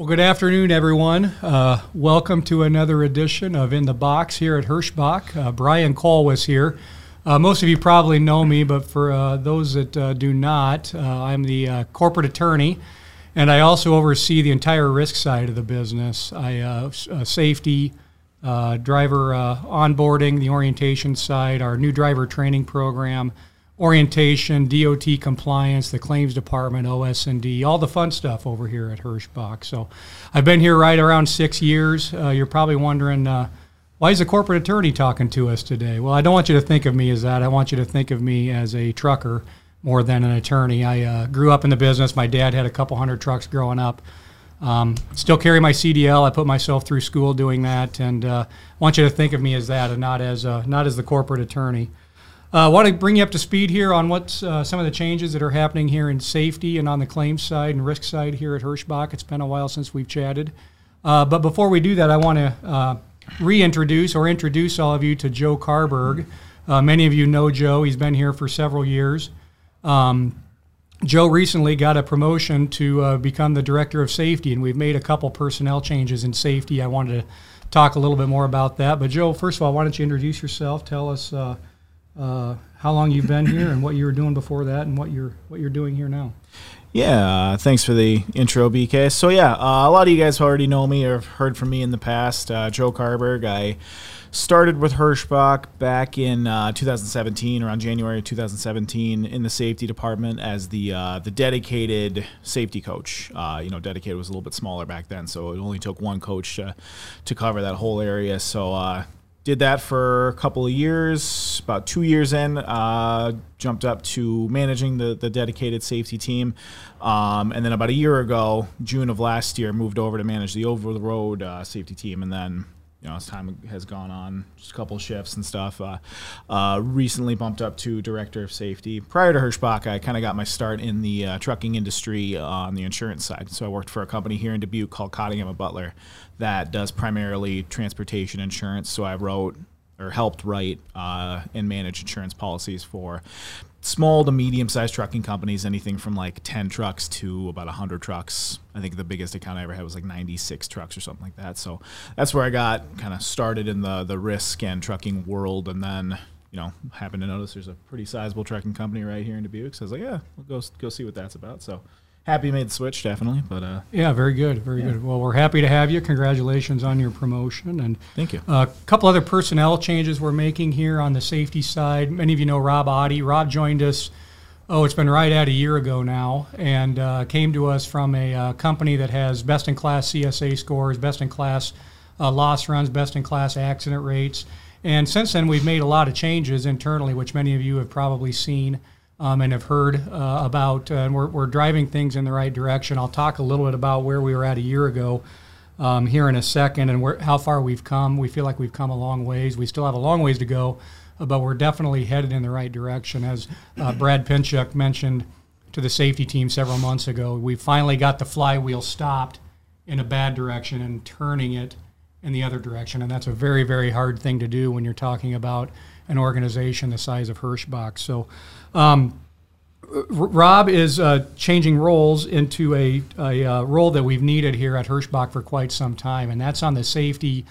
Well, good afternoon, everyone. Uh, welcome to another edition of In the Box here at Hirschbach. Uh, Brian Kohlwes here. Uh, most of you probably know me, but for uh, those that uh, do not, uh, I'm the corporate attorney, and I also oversee the entire risk side of the business. I safety, driver onboarding, the orientation side, our new driver training program orientation, DOT compliance, the claims department, OS&D, all the fun stuff over here at Hirschbach. So I've been here right around six years. Uh, you're probably wondering, uh, why is the corporate attorney talking to us today? Well, I don't want you to think of me as that. I want you to think of me as a trucker more than an attorney. I uh, grew up in the business. My dad had a couple hundred trucks growing up. Um, still carry my CDL. I put myself through school doing that, and uh, I want you to think of me as that, and not as uh, not as the corporate attorney. I uh, want to bring you up to speed here on what uh, some of the changes that are happening here in safety and on the claims side and risk side here at Hirschbach. It's been a while since we've chatted. Uh, but before we do that, I want to uh, reintroduce or introduce all of you to Joe Carberg. Uh, many of you know Joe, he's been here for several years. Um, Joe recently got a promotion to become the director of safety, and we've made a couple personnel changes in safety. I wanted to talk a little bit more about that. But, Joe, first of all, why don't you introduce yourself? Tell us uh, how long you've been here and what you were doing before that and what you're what you're doing here now. Yeah, uh, thanks for the intro, BK. So yeah, uh, a lot of you guys already know me or have heard from me in the past. Uh, Joe Carberg. I started with Hirschbach back in uh, 2017, around January 2017, in the safety department as the uh, the dedicated safety coach. Uh, you know, dedicated was a little bit smaller back then, so it only took one coach to cover that whole area. So did that for a couple of years. About two years in, uh, jumped up to managing the, the dedicated safety team. Um, and then about a year ago, June of last year, moved over to manage the over the road uh, safety team. And then you know, as time has gone on, just a couple shifts and stuff. Uh, uh, recently bumped up to director of safety. Prior to Hirschbach, I kind of got my start in the uh, trucking industry uh, on the insurance side. So I worked for a company here in Dubuque called Cottingham and Butler that does primarily transportation insurance. So I wrote or helped write uh, and manage insurance policies for small to medium sized trucking companies, anything from like 10 trucks to about 100 trucks. I think the biggest account I ever had was like 96 trucks or something like that. So that's where I got kind of started in the, the risk and trucking world. And then, you know, happened to notice there's a pretty sizable trucking company right here in Dubuque. So I was like, yeah, we'll go, go see what that's about. So happy you made the switch, definitely. But uh, yeah, very good, very yeah. good. Well, we're happy to have you. Congratulations on your promotion, and thank you. A couple other personnel changes we're making here on the safety side. Many of you know Rob Oddie. Rob joined us. Oh, it's been right at a year ago now, and uh, came to us from a uh, company that has best in class CSA scores, best in class uh, loss runs, best in class accident rates. And since then, we've made a lot of changes internally, which many of you have probably seen um, and have heard uh, about, uh, and we're, we're driving things in the right direction. I'll talk a little bit about where we were at a year ago um, here in a second and where, how far we've come. We feel like we've come a long ways. We still have a long ways to go, uh, but we're definitely headed in the right direction. As uh, Brad Pinchuk mentioned to the safety team several months ago, we finally got the flywheel stopped in a bad direction and turning it in the other direction. And that's a very, very hard thing to do when you're talking about an organization the size of Hirschbach. So, um, Rob is uh, changing roles into a, a uh, role that we've needed here at Hirschbach for quite some time, and that's on the safety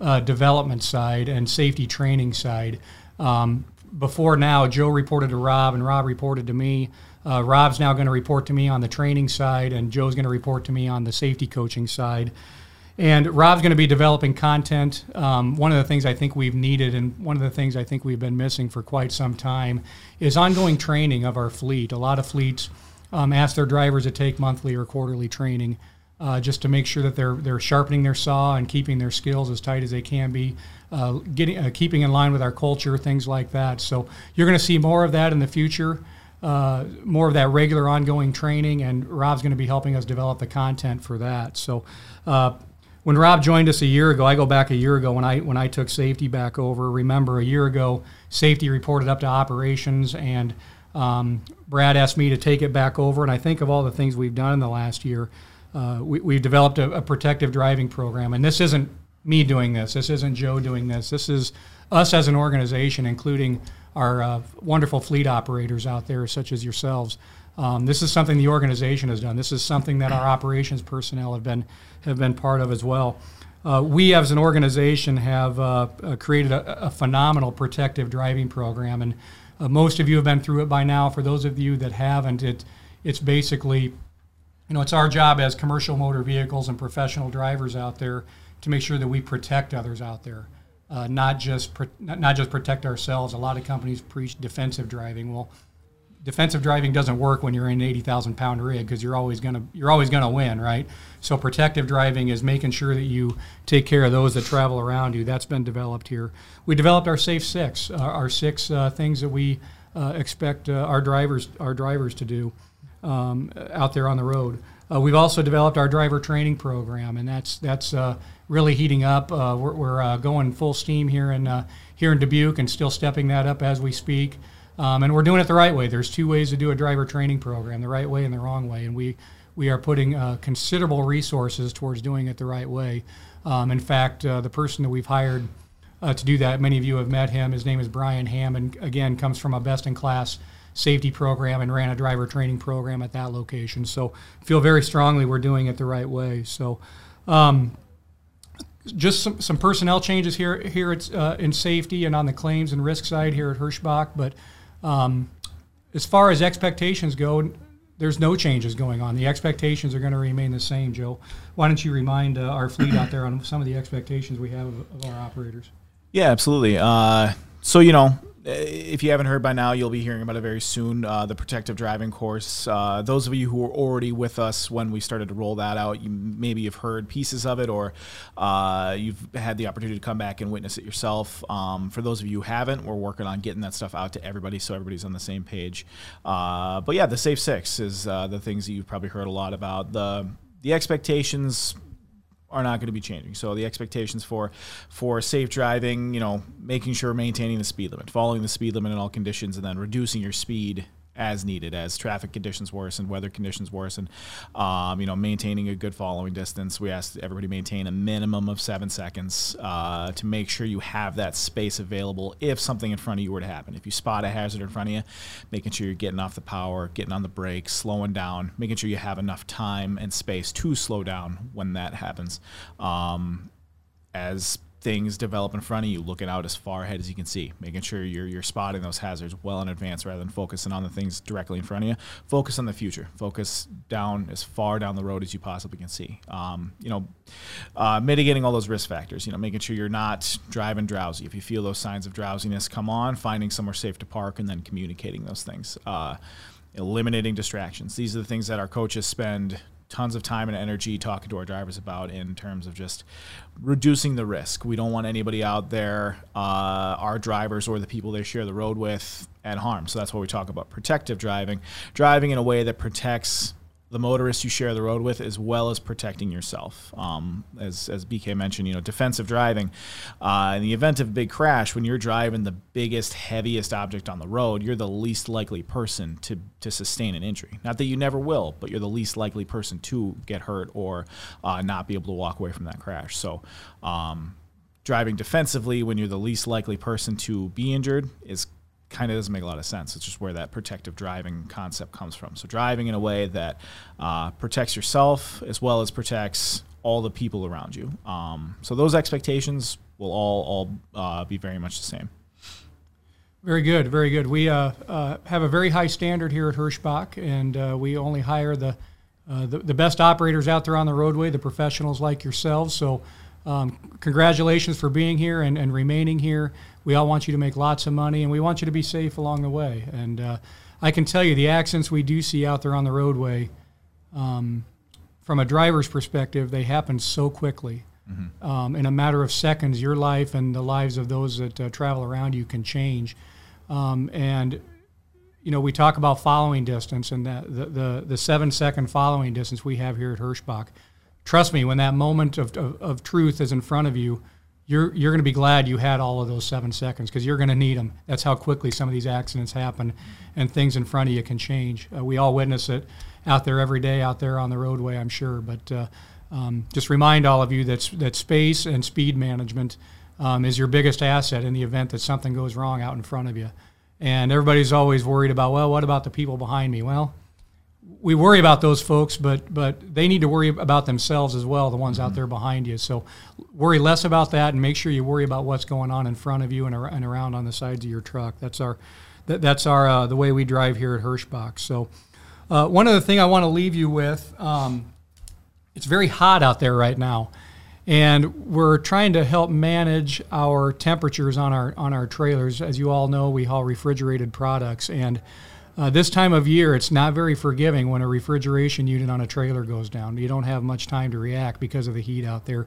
uh, development side and safety training side. Um, before now, Joe reported to Rob, and Rob reported to me. Uh, Rob's now going to report to me on the training side, and Joe's going to report to me on the safety coaching side. And Rob's going to be developing content. Um, one of the things I think we've needed, and one of the things I think we've been missing for quite some time, is ongoing training of our fleet. A lot of fleets um, ask their drivers to take monthly or quarterly training. Uh, just to make sure that they're they're sharpening their saw and keeping their skills as tight as they can be, uh, getting uh, keeping in line with our culture, things like that. So you're going to see more of that in the future, uh, more of that regular ongoing training, and Rob's going to be helping us develop the content for that. So uh, when Rob joined us a year ago, I go back a year ago when I when I took safety back over. Remember, a year ago, safety reported up to operations, and um, Brad asked me to take it back over. And I think of all the things we've done in the last year, uh, we, have developed a, a, protective driving program. And this isn't me doing this. This isn't Joe doing this. This is us as an organization, including our uh, wonderful fleet operators out there, such as yourselves. Um, this is something the organization has done. This is something that our operations personnel have been have been part of as well. Uh, we, as an organization, have uh, uh, created a, a, phenomenal protective driving program, and uh, most of you have been through it by now. For those of you that haven't, it it's basically, you know, it's our job as commercial motor vehicles and professional drivers out there to make sure that we protect others out there, uh, not just pro- not just protect ourselves. A lot of companies preach defensive driving. Well, defensive driving doesn't work when you're in an 80,000 pound rig because you're always gonna you're always gonna win, right? So protective driving is making sure that you take care of those that travel around you. That's been developed here. We developed our Safe Six, uh, our six uh, things that we uh, expect uh, our drivers our drivers to do um, out there on the road. Uh, we've also developed our driver training program, and that's that's uh, really heating up. we're, we're going full steam here in here in Dubuque, and still stepping that up as we speak. Um, and we're doing it the right way. There's two ways to do a driver training program: the right way and the wrong way. And we we are putting uh, considerable resources towards doing it the right way. Um, in fact, uh, the person that we've hired uh, to do that, many of you have met him. His name is Brian Ham, and again comes from a best-in-class safety program and ran a driver training program at that location. So feel very strongly we're doing it the right way. So. Um, just some, some personnel changes here here uh, in safety and on the claims and risk side here at Hirschbach, but um, as far as expectations go, there's no changes going on. The expectations are going to remain the same, Joe. Why don't you remind uh, our fleet out there on some of the expectations we have of, of our operators? Yeah, absolutely. Uh, so, you know, if you haven't heard by now, you'll be hearing about it very soon. Uh, the protective driving course. Uh, those of you who were already with us when we started to roll that out, you maybe have heard pieces of it, or uh, you've had the opportunity to come back and witness it yourself. Um, for those of you who haven't, we're working on getting that stuff out to everybody so everybody's on the same page. Uh, but yeah, the Safe Six is uh, the things that you've probably heard a lot about. The the expectations are not going to be changing. So the expectations for for safe driving, you know, making sure maintaining the speed limit, following the speed limit in all conditions, and then reducing your speed as needed as traffic conditions worsen, weather conditions worsen. Um, you know, maintaining a good following distance. We ask everybody maintain a minimum of seven seconds uh, to make sure you have that space available if something in front of you were to happen. If you spot a hazard in front of you, making sure you're getting off the power, getting on the brakes, slowing down, making sure you have enough time and space to slow down when that happens. Um, as things develop in front of you, looking out as far ahead as you can see, making sure you're you're spotting those hazards well in advance rather than focusing on the things directly in front of you. Focus on the future. Focus down as far down the road as you possibly can see. Um, you know, uh, mitigating all those risk factors. You know, making sure you're not driving drowsy. If you feel those signs of drowsiness come on, finding somewhere safe to park and then communicating those things. Uh, eliminating distractions. These are the things that our coaches spend tons of time and energy talking to our drivers about in terms of just reducing the risk. We don't want anybody out there, uh, our drivers or the people they share the road with, at harm. So that's why we talk about protective driving, driving in a way that protects the motorists you share the road with, as well as protecting yourself. Um, as, as BK mentioned, you know, defensive driving. Uh, in the event of a big crash, when you're driving the biggest, heaviest object on the road, you're the least likely person to, to sustain an injury. Not that you never will, but you're the least likely person to get hurt or uh, not be able to walk away from that crash. So, um, driving defensively when you're the least likely person to be injured is kind of doesn't make a lot of sense. It's just where that protective driving concept comes from. So driving in a way that uh, protects yourself as well as protects all the people around you. Um, so those expectations will all all uh, be very much the same. Very good, very good. We uh, uh have a very high standard here at Hirschbach, and uh, we only hire the, uh, the, the best operators out there on the roadway, the professionals like yourselves. So. Um, congratulations for being here and, and remaining here we all want you to make lots of money, and we want you to be safe along the way. And uh, I can tell you, the accidents we do see out there on the roadway, um, from a driver's perspective, they happen so quickly. Mm-hmm. Um, in a matter of seconds, your life and the lives of those that uh, travel around you can change. Um, and you know, we talk about following distance and the, the, the, the, seven second following distance we have here at Hirschbach. Trust me, when that moment of, of, of truth is in front of you, you're you're going to be glad you had all of those seven seconds because you're going to need them. That's how quickly some of these accidents happen, and things in front of you can change. Uh, we all witness it out there every day, out there on the roadway, I'm sure. But uh, um, just remind all of you that that space and speed management um, is your biggest asset in the event that something goes wrong out in front of you. And everybody's always worried about, well, what about the people behind me? Well, we worry about those folks, but but they need to worry about themselves as well, the ones out Mm-hmm. there behind you. So worry less about that, and make sure you worry about what's going on in front of you and, ar- and around on the sides of your truck. That's our that, that's our uh, the way we drive here at Hirschbach. So uh, one other thing I want to leave you with. Um, it's very hot out there right now, and we're trying to help manage our temperatures on our on our trailers. As you all know, we haul refrigerated products, and uh, this time of year, it's not very forgiving when a refrigeration unit on a trailer goes down. You don't have much time to react because of the heat out there.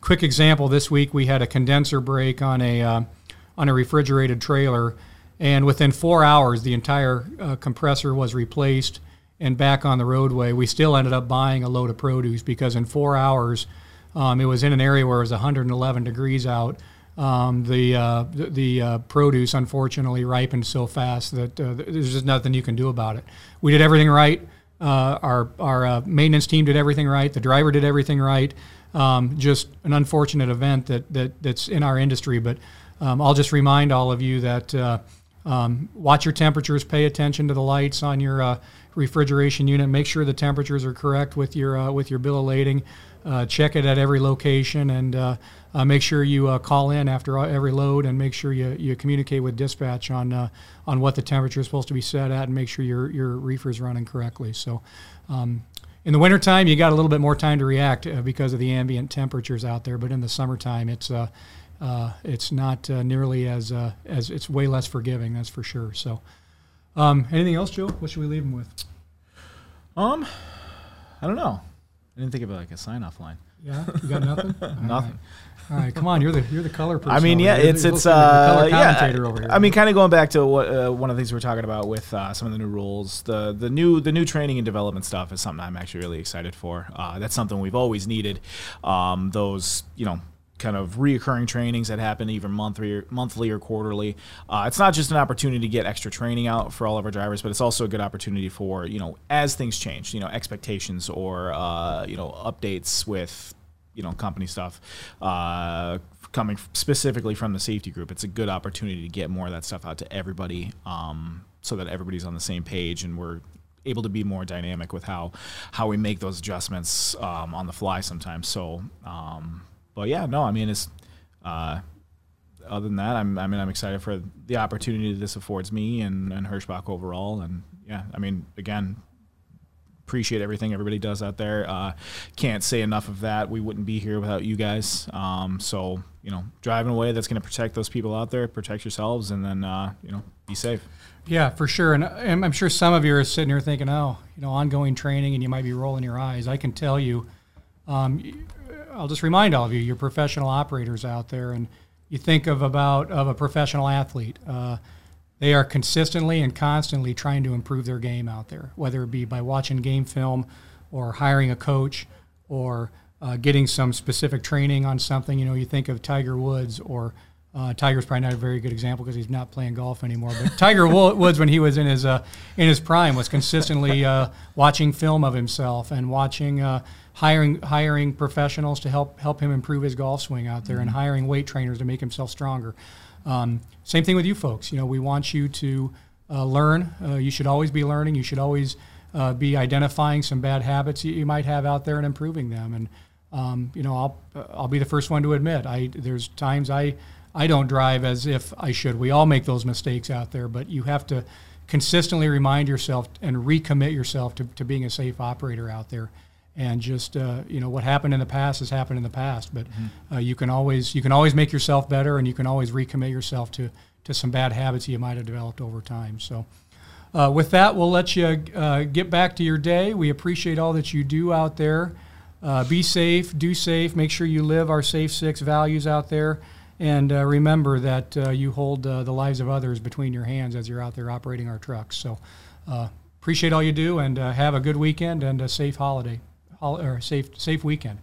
Quick example: this week we had a condenser break on a uh, on a refrigerated trailer, and within four hours, the entire uh, compressor was replaced and back on the roadway. We still ended up buying a load of produce because in four hours, um, it was in an area where it was 111 degrees out. Um, the uh, the, uh, produce unfortunately ripened so fast that uh, there's just nothing you can do about it. We did everything right. Uh, our our uh, maintenance team did everything right. The driver did everything right. Um, just an unfortunate event that, that that's in our industry. But um, I'll just remind all of you that uh, um, watch your temperatures, pay attention to the lights on your refrigeration unit. Make sure the temperatures are correct with your with your bill of lading. Uh, check it at every location and uh, uh, make sure you uh, call in after every load and make sure you, you communicate with dispatch on uh, on what the temperature is supposed to be set at and make sure your your reefer is running correctly. So. Um, in the wintertime, you got a little bit more time to react uh, because of the ambient temperatures out there. But in the summertime, it's it's not nearly as as it's way less forgiving. That's for sure. So, um, anything else, Joe? What should we leave them with? Um, I don't know. I didn't think of like a sign off line. Yeah, you got nothing. Nothing. All right, come on. You're the you're the color person. I mean, yeah, here. it's You're it's supposed to be the uh yeah. commentator over here. I mean, kind of going back to what uh, one of the things we're talking about with uh, some of the new rules, the the new the new training and development stuff is something I'm actually really excited for. Uh, that's something we've always needed. Um, those you know kind of reoccurring trainings that happen even monthly or, monthly or quarterly. Uh, it's not just an opportunity to get extra training out for all of our drivers, but it's also a good opportunity for you know as things change, you know expectations or uh, you know updates with you know company stuff uh, coming specifically from the safety group it's a good opportunity to get more of that stuff out to everybody um, so that everybody's on the same page and we're able to be more dynamic with how how we make those adjustments um, on the fly sometimes so um, but yeah no i mean it's uh, other than that I'm, i mean i'm excited for the opportunity this affords me and, and hirschbach overall and yeah i mean again appreciate everything everybody does out there. Uh, can't say enough of that. We wouldn't be here without you guys. Um, so you know, driving away that's going to protect those people out there, protect yourselves, and then uh, you know, be safe. Yeah, for sure. And, I'm sure some of you are sitting here thinking, oh, you know, ongoing training, and you might be rolling your eyes. I can tell you, um, I'll just remind all of you, you're professional operators out there, and you think of about of a professional athlete. Uh, they are consistently and constantly trying to improve their game out there, whether it be by watching game film or hiring a coach or uh, getting some specific training on something. You know, you think of Tiger Woods or uh, Tiger's probably not a very good example because he's not playing golf anymore. But Tiger Woods, when he was in his uh, in his prime, was consistently uh, watching film of himself and watching uh, hiring hiring professionals to help help him improve his golf swing out there, and hiring weight trainers to make himself stronger. Um, same thing with you folks. You know, we want you to uh, learn. Uh, you should always be learning. You should always uh, be identifying some bad habits you, you might have out there and improving them. And um, you know, I'll I'll be the first one to admit I there's times I I don't drive as if I should. We all make those mistakes out there, but you have to consistently remind yourself and recommit yourself to, to being a safe operator out there and just uh, you know what happened in the past has happened in the past but uh, you can always you can always make yourself better and you can always recommit yourself to to some bad habits you might have developed over time. So uh, with that we'll let you uh, get back to your day. We appreciate all that you do out there. Uh, be safe do safe make sure you live our safe six values out there and uh, remember that you hold the lives of others between your hands as you're out there operating our trucks. So appreciate all you do and have a good weekend and a safe holiday or safe safe weekend.